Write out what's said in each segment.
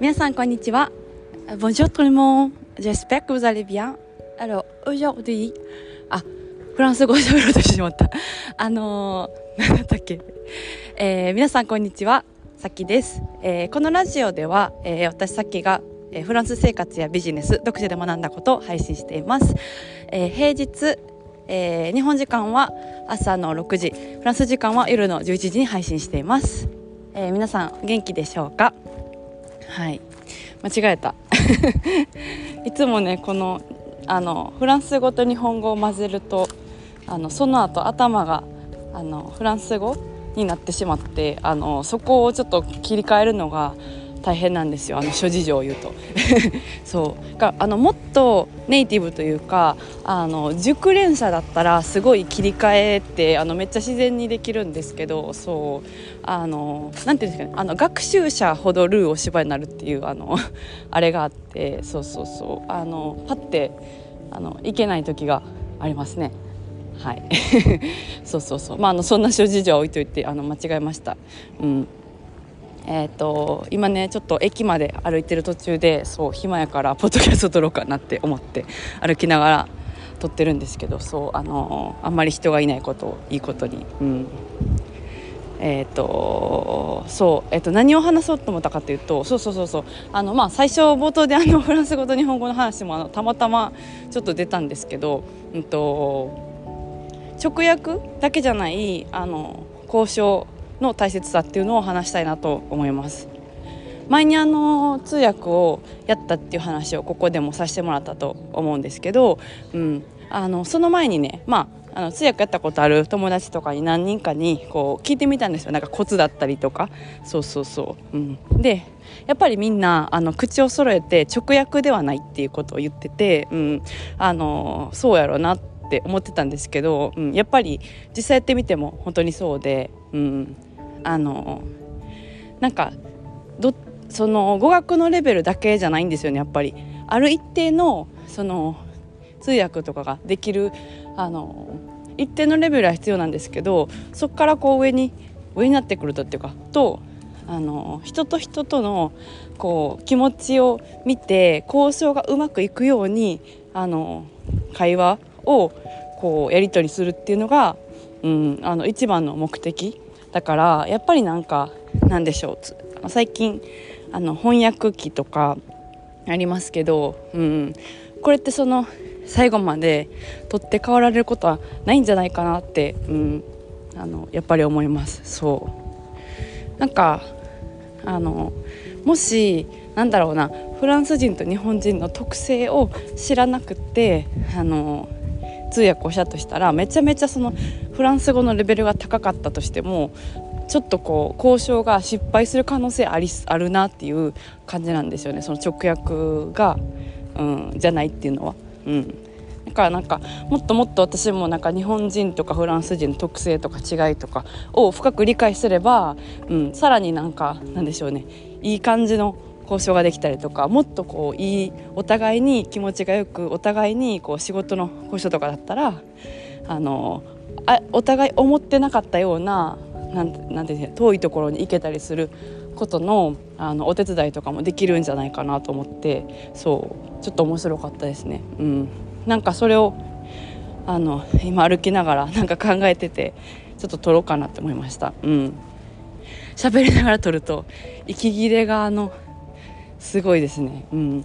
皆さんこんにちは。Bonjour tout le monde. J'espère que vous allez bien. Alors aujourd'hui あフランス語喋ろうとしてしまった。あのー、何だったっけ、えー、皆さんこんにちは。さきです、えー、このラジオでは、えー、私さきがえーフランス生活やビジネス読書で学んだことを配信しています、えー、平日、えー、日本時間は朝の6時。フランス時間は夜の11時に配信しています、えー、皆さん元気でしょうか？はい。間違えた。いつもねこのあのフランス語と日本語を混ぜるとあのその後頭があのフランス語になってしまってあのそこをちょっと切り替えるのが大変なんですよあの諸事情を言うと。そう。があのもっとネイティブというかあの熟練者だったらすごい切り替えてあのめっちゃ自然にできるんですけどそう。あのなんていうんですかねあの学習者ほどルーお芝居になるっていうあの あれがあってそうそうそう。あのパッてあのいけない時がありますね。はい。そうそうそう。まああのそんな諸事情は置いといてあの間違えました。うん。えーと、今ねちょっと駅まで歩いてる途中でそう暇やからポッドキャスト撮ろうかなって思って歩きながら撮ってるんですけどそうあのー、あんまり人がいないことをいいことに。うんえーとそうえーと、何を話そうと思ったかというとそうそうそうそうあの、まあ、最初冒頭であの フランス語と日本語の話もあのたまたまちょっと出たんですけど、うんと直訳だけじゃないあの交渉の大切さっていうのを話したいなと思います。前にあの通訳をやったっていう話をここでもさせてもらったと思うんですけど、うん、あのその前にねまああの通訳やったことある友達とかに何人かにこう聞いてみたんですよ。なんかコツだったりとか。そうそうそう、うん、でやっぱりみんなあの口を揃えて直訳ではないっていうことを言ってて、うん、あのそうやろうなって思ってたんですけど、うん、やっぱり実際やってみても本当にそうで、うん、あのなんかどその語学のレベルだけじゃないんですよねやっぱり。ある一定のその通訳とかができるあの一定のレベルは必要なんですけどそこからこう上に上になってくるとっていうかとあの人と人とのこう気持ちを見て交渉がうまくいくようにあの会話をこうやり取りするっていうのが、うん、あの一番の目的だからやっぱりなんかなんでしょう。最近あの翻訳機とかありますけど、うん、これってその最後まで取って代わられることはないんじゃないかなって、うん、あのやっぱり思います。そう。なんかあのもしなんだろうなフランス人と日本人の特性を知らなくてあの通訳をしたとしたらめちゃめちゃそのフランス語のレベルが高かったとしてもちょっとこう交渉が失敗する可能性ありあるなっていう感じなんですよねその直訳が、うん、じゃないっていうのは。うんだからなんかもっともっと私もなんか日本人とかフランス人の特性とか違いとかを深く理解すれば、うん、さらになんかなんでしょうねいい感じの交渉ができたりとかもっとこういいお互いに気持ちがよくお互いにこう仕事の交渉とかだったらあのあお互い思ってなかったようななんなんて遠いところに行けたりすることのあのお手伝いとかもできるんじゃないかなと思ってそうちょっと面白かったですね。うん、なんかそれをあの今歩きながらなんか考えててちょっと撮ろうかなって思いました。うん喋りながら撮ると息切れがあのすごいですね。うん。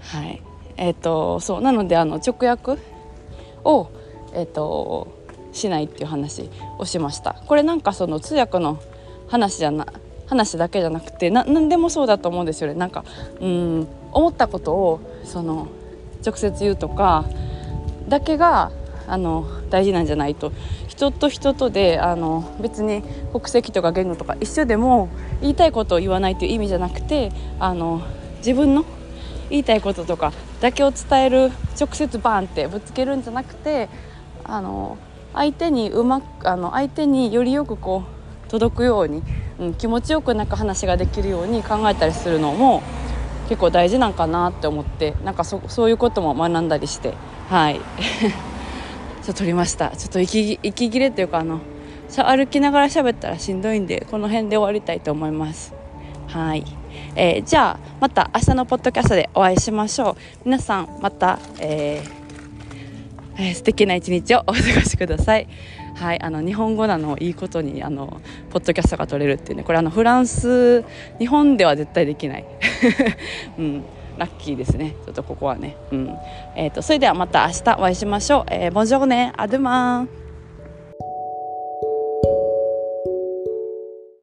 はい。えっ、ー、とそう。なのであの直訳をえっ、ー、としないっていう話をしました。これなんかその通訳の話じゃな話だけじゃなくて何でもそうだと思うんですよね。なんかうん思ったことをその直接言うとかだけがあの大事なんじゃないと人と人とであの別に国籍とか言語とか一緒でも言いたいことを言わないという意味じゃなくてあの自分の言いたいこととかだけを伝える直接バーンってぶつけるんじゃなくてあの相手にうまくあの相手によりよくこう届くように、うん、気持ちよくなんか話ができるように考えたりするのも結構大事なんかなって思ってなんかそそういうことも学んだりしてはい。ちょっと撮りました。ちょっと息息切れっていうかあの歩きながら喋ったらしんどいんでこの辺で終わりたいと思います。はい。えー、じゃあまた明日のポッドキャストでお会いしましょう。皆さんまた、えーえー、素敵な一日をお過ごしください。はい、あの日本語なのをいいことにあのポッドキャストが取れるっていうね。これあのフランス日本では絶対できない、うん、ラッキーですね。ちょっとここはね、うん。えーと、それではまた明日お会いしましょう、えー、ボンジョーネアドゥマン